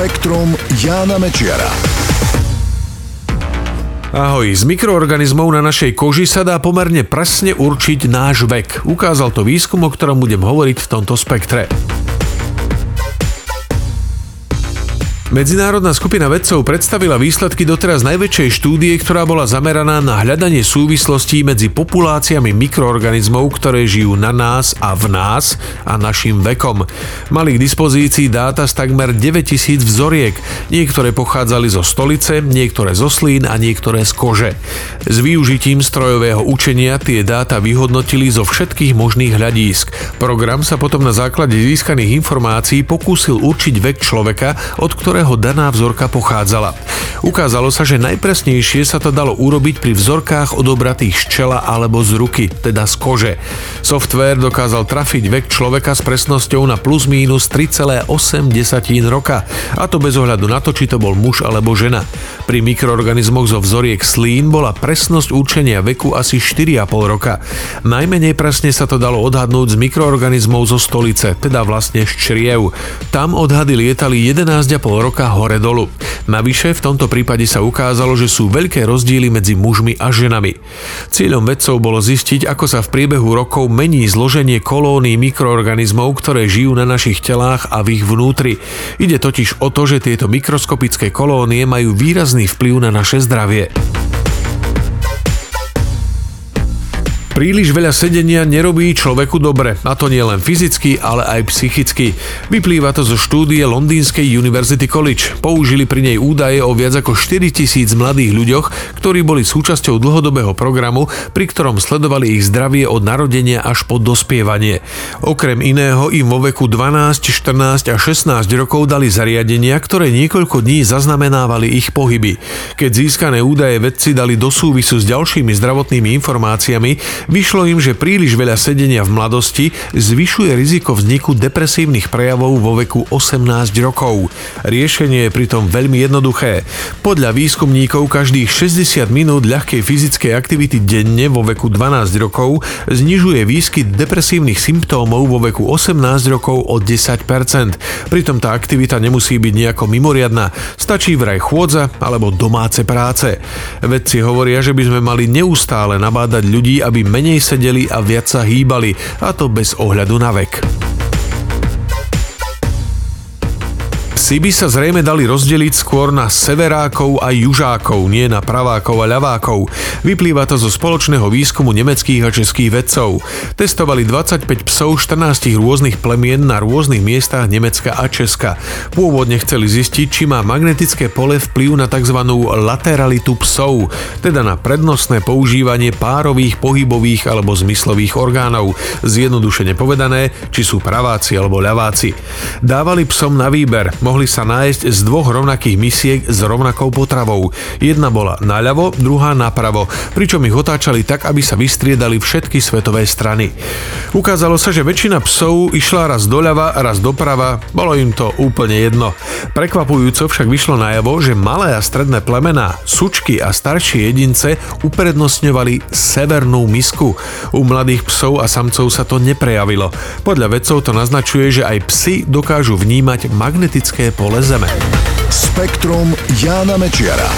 Spektrum Jána Mečiara. Ahoj, z mikroorganizmov na našej koži sa dá pomerne presne určiť náš vek. Ukázal to výskum, o ktorom budem hovoriť v tomto spektre. Medzinárodná skupina vedcov predstavila výsledky doteraz najväčšej štúdie, ktorá bola zameraná na hľadanie súvislostí medzi populáciami mikroorganizmov, ktoré žijú na nás a v nás a našim vekom. Mali k dispozícii dáta z takmer 9000 vzoriek. Niektoré pochádzali zo stolice, niektoré zo slín a niektoré z kože. S využitím strojového učenia tie dáta vyhodnotili zo všetkých možných hľadísk. Program sa potom na základe získaných informácií pokúsil určiť vek človeka, od ktorého ktorého daná vzorka pochádzala. Ukázalo sa, že najpresnejšie sa to dalo urobiť pri vzorkách odobratých z čela alebo z ruky, teda z kože. Software dokázal trafiť vek človeka s presnosťou na plus mínus 3,8 roka, a to bez ohľadu na to, či to bol muž alebo žena. Pri mikroorganizmoch zo vzoriek slín bola presnosť určenia veku asi 4,5 roka. Najmenej presne sa to dalo odhadnúť z mikroorganizmov zo stolice, teda vlastne z čriev. Tam odhady lietali 11,5 roka roka hore-dolu. Navyše v tomto prípade sa ukázalo, že sú veľké rozdiely medzi mužmi a ženami. Cieľom vedcov bolo zistiť, ako sa v priebehu rokov mení zloženie kolónií mikroorganizmov, ktoré žijú na našich telách a v ich vnútri. Ide totiž o to, že tieto mikroskopické kolónie majú výrazný vplyv na naše zdravie. Príliš veľa sedenia nerobí človeku dobre, a to nie len fyzicky, ale aj psychicky. Vyplýva to zo štúdie Londýnskej University College. Použili pri nej údaje o viac ako 4000 mladých ľuďoch, ktorí boli súčasťou dlhodobého programu, pri ktorom sledovali ich zdravie od narodenia až po dospievanie. Okrem iného im vo veku 12, 14 a 16 rokov dali zariadenia, ktoré niekoľko dní zaznamenávali ich pohyby. Keď získané údaje vedci dali do súvisu s ďalšími zdravotnými informáciami, Vyšlo im, že príliš veľa sedenia v mladosti zvyšuje riziko vzniku depresívnych prejavov vo veku 18 rokov. Riešenie je pritom veľmi jednoduché. Podľa výskumníkov každých 60 minút ľahkej fyzickej aktivity denne vo veku 12 rokov znižuje výskyt depresívnych symptómov vo veku 18 rokov o 10%. Pritom tá aktivita nemusí byť nejako mimoriadná, stačí vraj chôdza alebo domáce práce. Vedci hovoria, že by sme mali neustále nabádať ľudí, aby menej sedeli a viac sa hýbali, a to bez ohľadu na vek. Psi by sa zrejme dali rozdeliť skôr na severákov a južákov, nie na pravákov a ľavákov. Vyplýva to zo spoločného výskumu nemeckých a českých vedcov. Testovali 25 psov 14 rôznych plemien na rôznych miestach Nemecka a Česka. Pôvodne chceli zistiť, či má magnetické pole vplyv na tzv. lateralitu psov, teda na prednostné používanie párových, pohybových alebo zmyslových orgánov. Zjednodušene povedané, či sú praváci alebo ľaváci. Dávali psom na výber, mohli mohli sa nájsť z dvoch rovnakých misiek s rovnakou potravou. Jedna bola naľavo, druhá napravo, pričom ich otáčali tak, aby sa vystriedali všetky svetové strany. Ukázalo sa, že väčšina psov išla raz doľava, raz doprava, bolo im to úplne jedno. Prekvapujúco však vyšlo najavo, že malé a stredné plemená, sučky a staršie jedince uprednostňovali severnú misku. U mladých psov a samcov sa to neprejavilo. Podľa vedcov to naznačuje, že aj psy dokážu vnímať magnetické pole Zeme. Spektrum Jána Mečiara.